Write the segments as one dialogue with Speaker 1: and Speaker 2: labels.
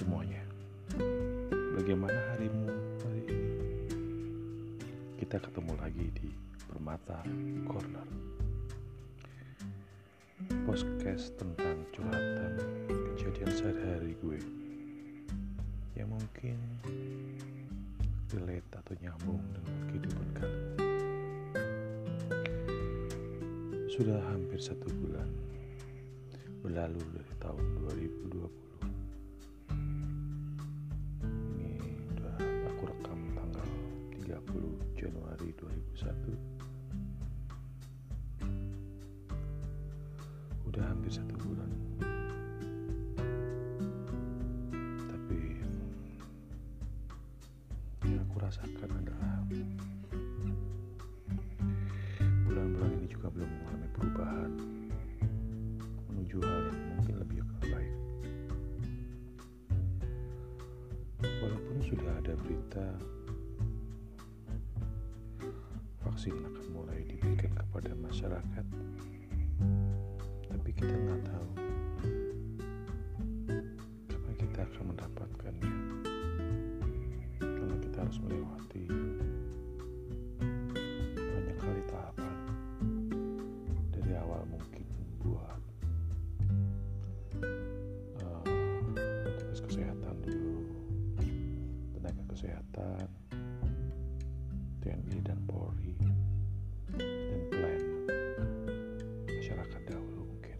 Speaker 1: semuanya, bagaimana harimu hari ini? Kita ketemu lagi di Permata Corner. Podcast tentang curhatan kejadian sehari-hari gue. Yang mungkin relate atau nyambung dengan kehidupan kalian. Sudah hampir satu bulan berlalu dari tahun 2020 Januari 2001 udah hampir satu bulan. Tapi yang aku rasakan adalah bulan-bulan ini juga belum mengalami perubahan menuju hal yang mungkin lebih baik. Walaupun sudah ada berita vaksin akan mulai diberikan kepada masyarakat. Tapi kita nggak tahu kapan kita akan mendapatkannya. Karena kita harus melewati banyak kali tahapan dari awal mungkin buat uh, kesehatan dulu tenaga kesehatan TNI dan Polri dan plan masyarakat dahulu mungkin.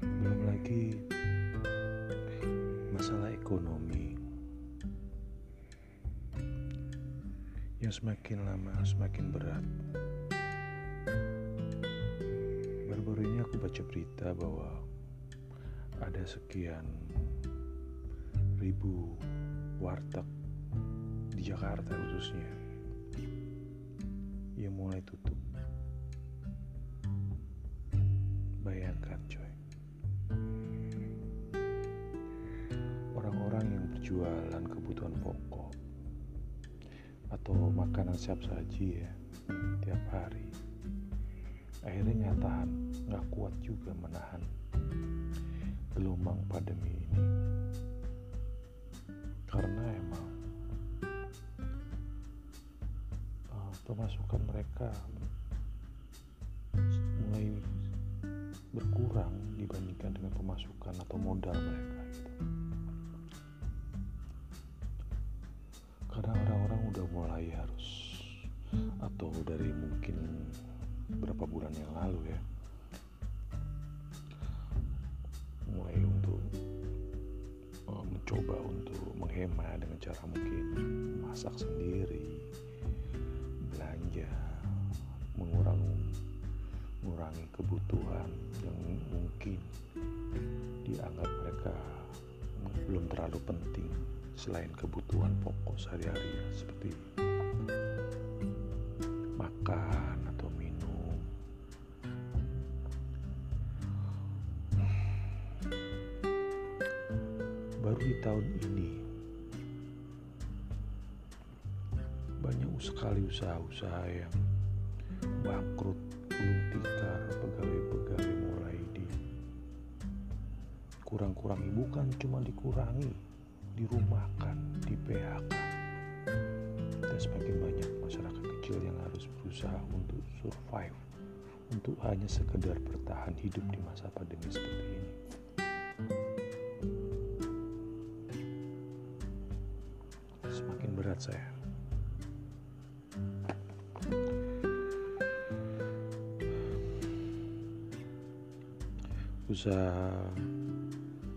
Speaker 1: Belum lagi masalah ekonomi. Yang semakin lama semakin berat. Baru-baru ini aku baca berita bahwa ada sekian ribu warteg di Jakarta khususnya yang mulai tutup. Bayangkan coy. Orang-orang yang berjualan kebutuhan pokok atau makanan siap saji ya tiap hari akhirnya nggak tahan nggak kuat juga menahan gelombang pandemi ini karena emang uh, pemasukan mereka mulai berkurang dibandingkan dengan pemasukan atau modal mereka gitu. karena orang-orang udah mulai harus atau dari mungkin beberapa bulan yang lalu ya mulai untuk uh, mencoba menghemat dengan cara mungkin masak sendiri belanja mengurangi mengurangi kebutuhan yang mungkin dianggap mereka belum terlalu penting selain kebutuhan pokok sehari-hari ya, seperti usaha-usaha yang bangkrut gulung tikar pegawai-pegawai mulai di kurang-kurangi bukan cuma dikurangi dirumahkan di PHK dan semakin banyak masyarakat kecil yang harus berusaha untuk survive untuk hanya sekedar bertahan hidup di masa pandemi seperti ini. Semakin berat saya usaha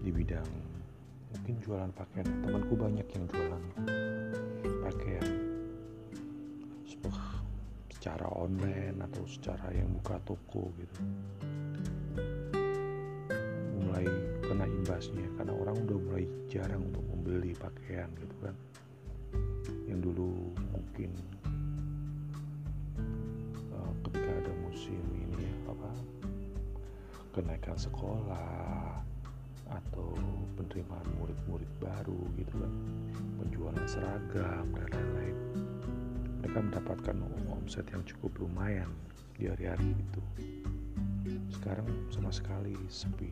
Speaker 1: di bidang mungkin jualan pakaian. Temanku banyak yang jualan pakaian. Secara online atau secara yang buka toko gitu. Mulai kena imbasnya karena orang udah mulai jarang untuk membeli pakaian gitu kan. Yang dulu mungkin uh, ketika ada musim ini apa kenaikan sekolah atau penerimaan murid-murid baru gitu kan. Penjualan seragam dan lain-lain. Mereka mendapatkan omset yang cukup lumayan di hari-hari itu. Sekarang sama sekali sepi.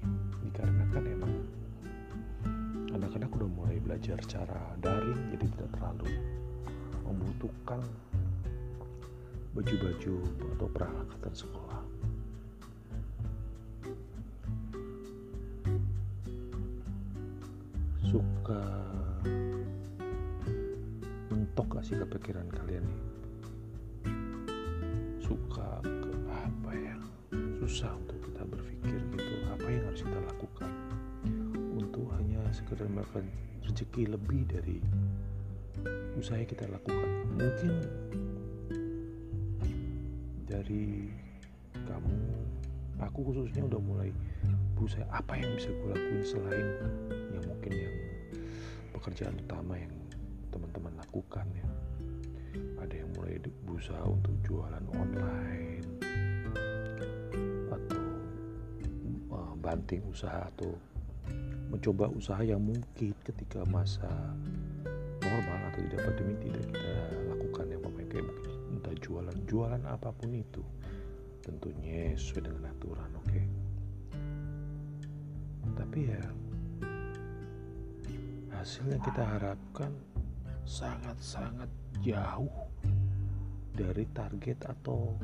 Speaker 1: Dikarenakan emang anak-anak udah mulai belajar cara daring jadi tidak terlalu membutuhkan baju-baju atau peralatan sekolah suka mentok gak sih kepikiran kalian nih? Suka ke apa ya? Susah untuk kita berpikir gitu. Apa yang harus kita lakukan untuk hanya sekedar melakukan rezeki lebih dari usaha kita lakukan? Mungkin dari kamu aku khususnya udah mulai berusaha apa yang bisa gue lakuin selain yang mungkin yang pekerjaan utama yang teman-teman lakukan ya ada yang mulai berusaha untuk jualan online atau uh, banting usaha atau mencoba usaha yang mungkin ketika masa normal atau tidak pandemi tidak kita lakukan yang kayak mungkin entah jualan jualan apa pun itu tentunya sesuai dengan aturan oke okay? tapi ya hasil yang kita harapkan sangat-sangat jauh dari target atau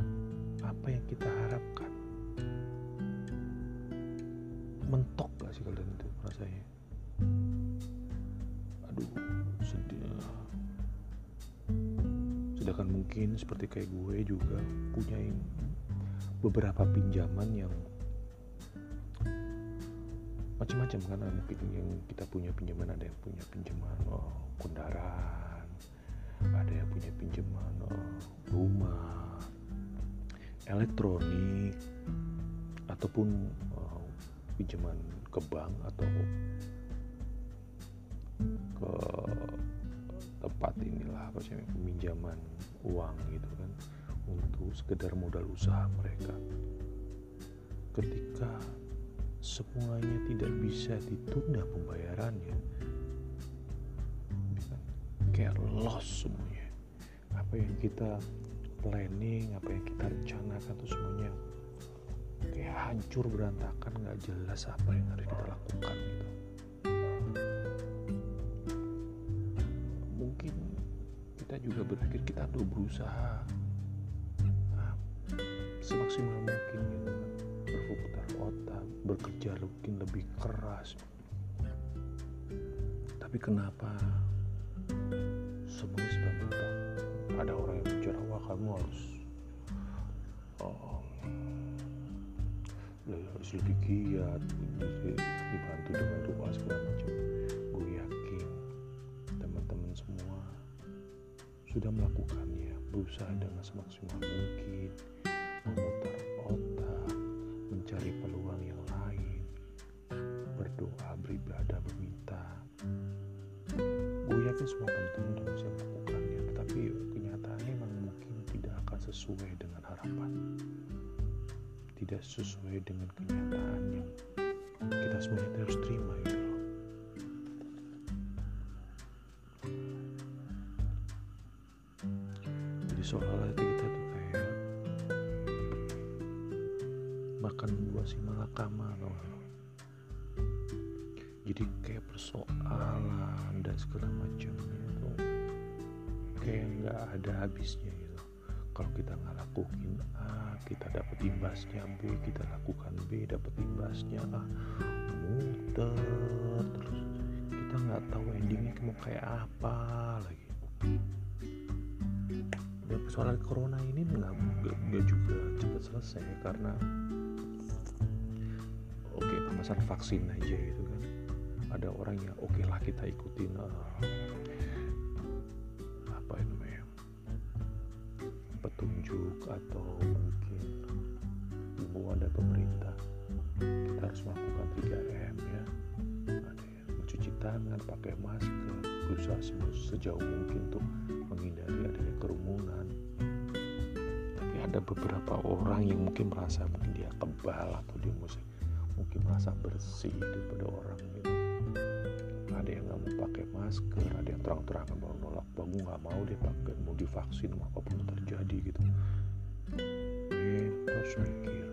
Speaker 1: apa yang kita harapkan. Mentok gak sih kalian itu rasanya? Aduh sedih. Sedangkan mungkin seperti kayak gue juga punya beberapa pinjaman yang macam-macam kan mungkin yang kita punya pinjaman ada yang punya pinjaman oh, kendaraan ada yang punya pinjaman oh, rumah elektronik ataupun oh, pinjaman ke bank atau ke tempat inilah apa sih peminjaman uang gitu kan untuk sekedar modal usaha mereka. Ketika semuanya tidak bisa ditunda pembayarannya. Kayak loss semuanya. Apa yang kita planning apa yang kita rencanakan tuh semuanya kayak hancur berantakan nggak jelas apa yang harus kita lakukan gitu. Mungkin kita juga berpikir kita perlu berusaha nah, semaksimal bekerja mungkin lebih keras. Tapi kenapa semuanya sebab mentok ada orang yang bicara wah kamu harus oh, harus lebih giat dibantu dengan doa segala macam. Gue yakin teman-teman semua sudah melakukannya berusaha dengan semaksimal mungkin memutar semua teman-teman sudah bisa melakukannya. Tetapi kenyataannya memang mungkin tidak akan sesuai dengan harapan. Tidak sesuai dengan kenyataan yang kita semuanya harus terima gitu kayak nggak ada habisnya gitu. Kalau kita nggak lakuin A kita dapat imbasnya B kita lakukan B dapat imbasnya A muter terus. Kita nggak tahu endingnya mau kayak apa lagi. Dan persoalan corona ini nggak juga cepat selesai karena oke okay, vaksin aja gitu kan. Ada orang yang oke okay lah kita ikutin uh, atau mungkin himbauan dari pemerintah kita harus melakukan 3M ya. Ada yang mencuci tangan pakai masker berusaha sejauh mungkin untuk menghindari adanya kerumunan. Tapi ada beberapa orang yang mungkin merasa mungkin dia kebal atau dia mesti mungkin merasa bersih daripada orang gitu. Ada yang nggak mau pakai masker ada yang terang-terangan mau nolak bangu nggak mau dia pakai mau divaksin apa pun terjadi gitu eh harus mikir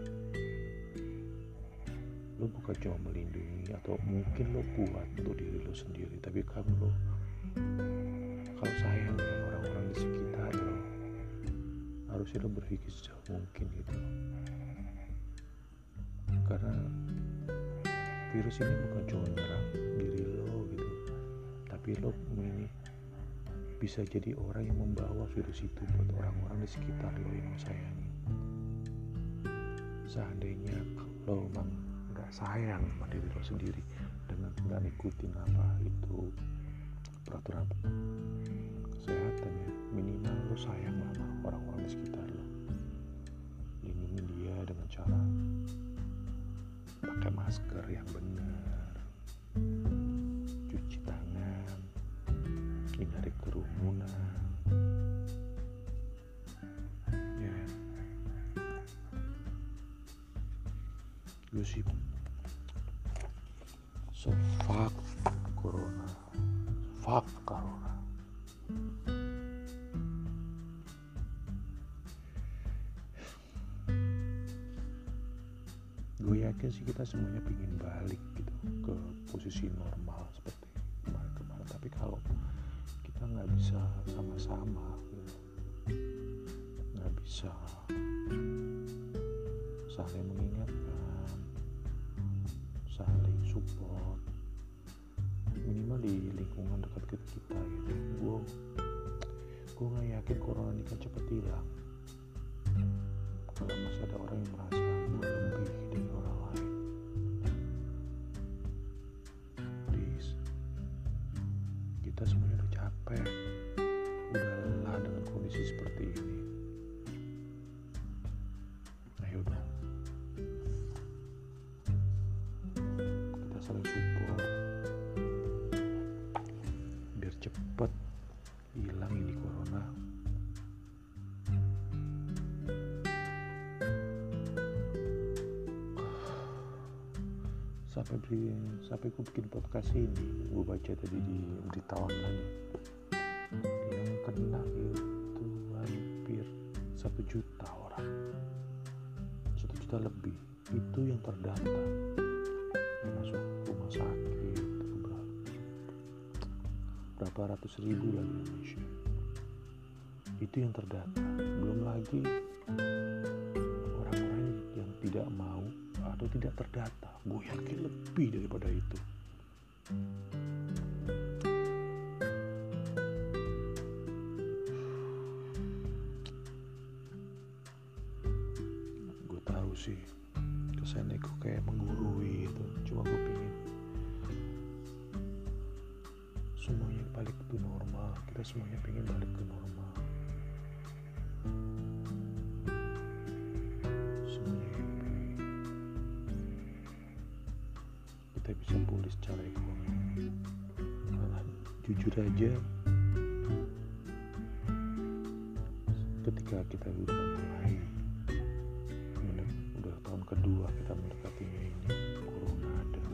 Speaker 1: lo bukan cuma melindungi atau mungkin lo kuat untuk diri lo sendiri tapi kamu lo kalau sayang dengan orang-orang di sekitar lo harusnya lo berpikir sejauh mungkin gitu. Karena virus ini bukan cuma menyerang diri lo gitu tapi lo bisa jadi orang yang membawa virus itu buat orang-orang di sekitar lo yang lo sayangi seandainya lo memang nggak sayang sama diri lo sendiri dengan nggak ikutin apa itu peraturan kesehatan ya minimal lo sayang sama orang-orang di sekitar lo. Lindungi dia dengan cara pakai masker yang benar sih so fuck corona. Fuck corona. Gue yakin sih kita semuanya pingin balik gitu ke posisi normal seperti kemarin-kemarin. Tapi kalau kita nggak bisa sama-sama nggak bisa saling mengingatkan support. Minimal di lingkungan dekat kita gitu. Gue gue nggak yakin corona ini kan cepet hilang sampai beri sampai gue bikin podcast ini. Gue baca tadi di berita online yang kena itu hampir satu juta orang. Satu juta lebih. Itu yang terdata. Masuk rumah sakit berapa, berapa ratus ribu lagi Indonesia. Itu yang terdata. Belum lagi atau tidak terdata. Gue yakin lebih daripada itu. Gue tahu sih kesannya gue kayak menggurui itu. Cuma gue pingin semuanya balik ke normal. Kita semuanya pengen balik ke normal jujur aja. Ketika kita udah mulai udah tahun kedua kita mendekati ini corona ada.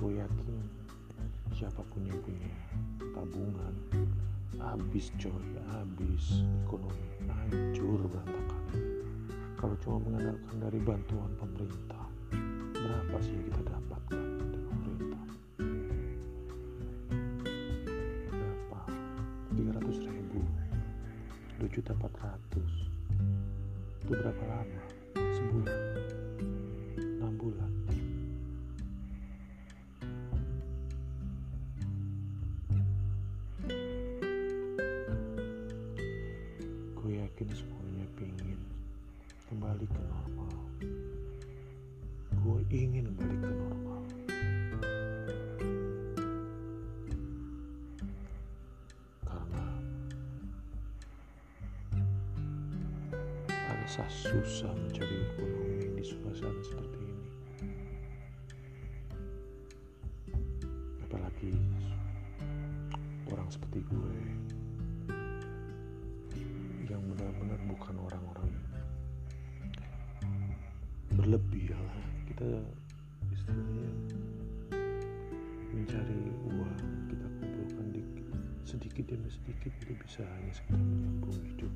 Speaker 1: Gue yakin siapa pun yang punya tabungan habis coy habis ekonomi hancur berantakan. Kalau cuma mengandalkan dari bantuan pemerintah berapa sih yang kita dapatkan juta 400 itu berapa lama? Sebulan agak susah mencari ekonomi di suasana seperti ini. Apalagi orang seperti gue yang benar-benar bukan orang-orang berlebih lah kita istilahnya mencari uang kita kumpulkan dikit sedikit demi sedikit itu bisa hanya sekedar menyambung hidup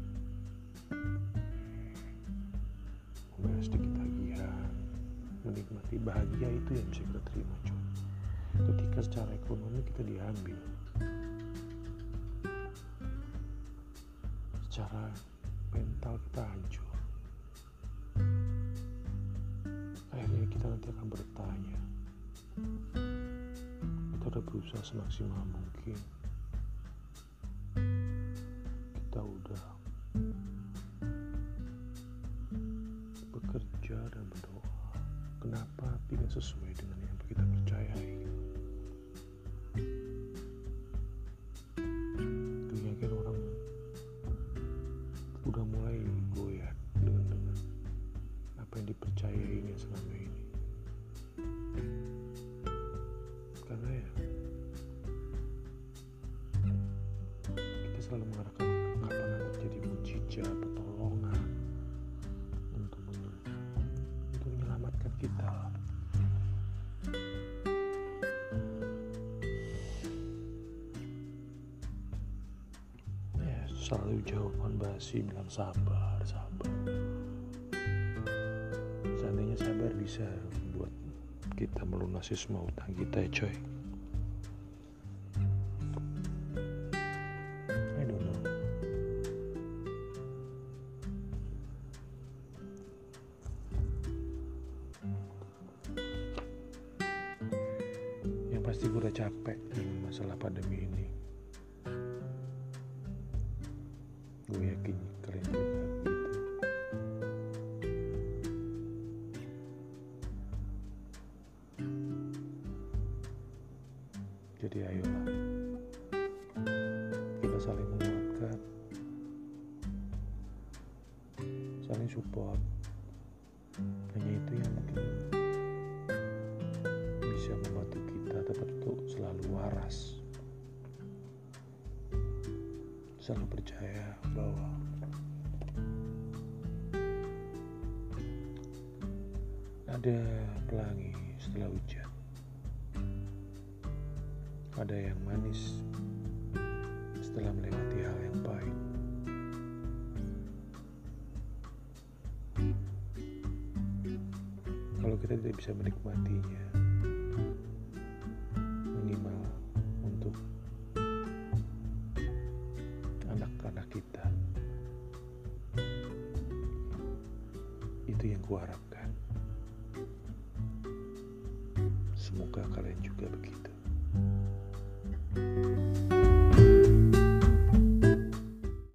Speaker 1: menikmati bahagia itu yang bisa kita terima cuy. Ketika secara ekonomi kita diambil. Secara mental kita hancur. Akhirnya kita nanti akan bertanya. Kita udah berusaha semaksimal mungkin. Kita udah bekerja dan berdoa kenapa tidak sesuai dengan yang kita percayai? Yakin orang udah mulai goyah dengan dengan apa yang dipercayainya selama ini. Karena ya kita selalu mengarahkan jawaban basi bilang sabar sabar. Seandainya sabar bisa buat kita melunasi semua utang kita ya coy jadi ayolah. Kita saling menguatkan. Saling support. Hanya itu yang mungkin bisa membantu kita tetap untuk selalu waras. Selalu percaya bahwa ada pelangi setelah hujan ada yang manis setelah melewati hal yang pahit. Kalau kita tidak bisa menikmatinya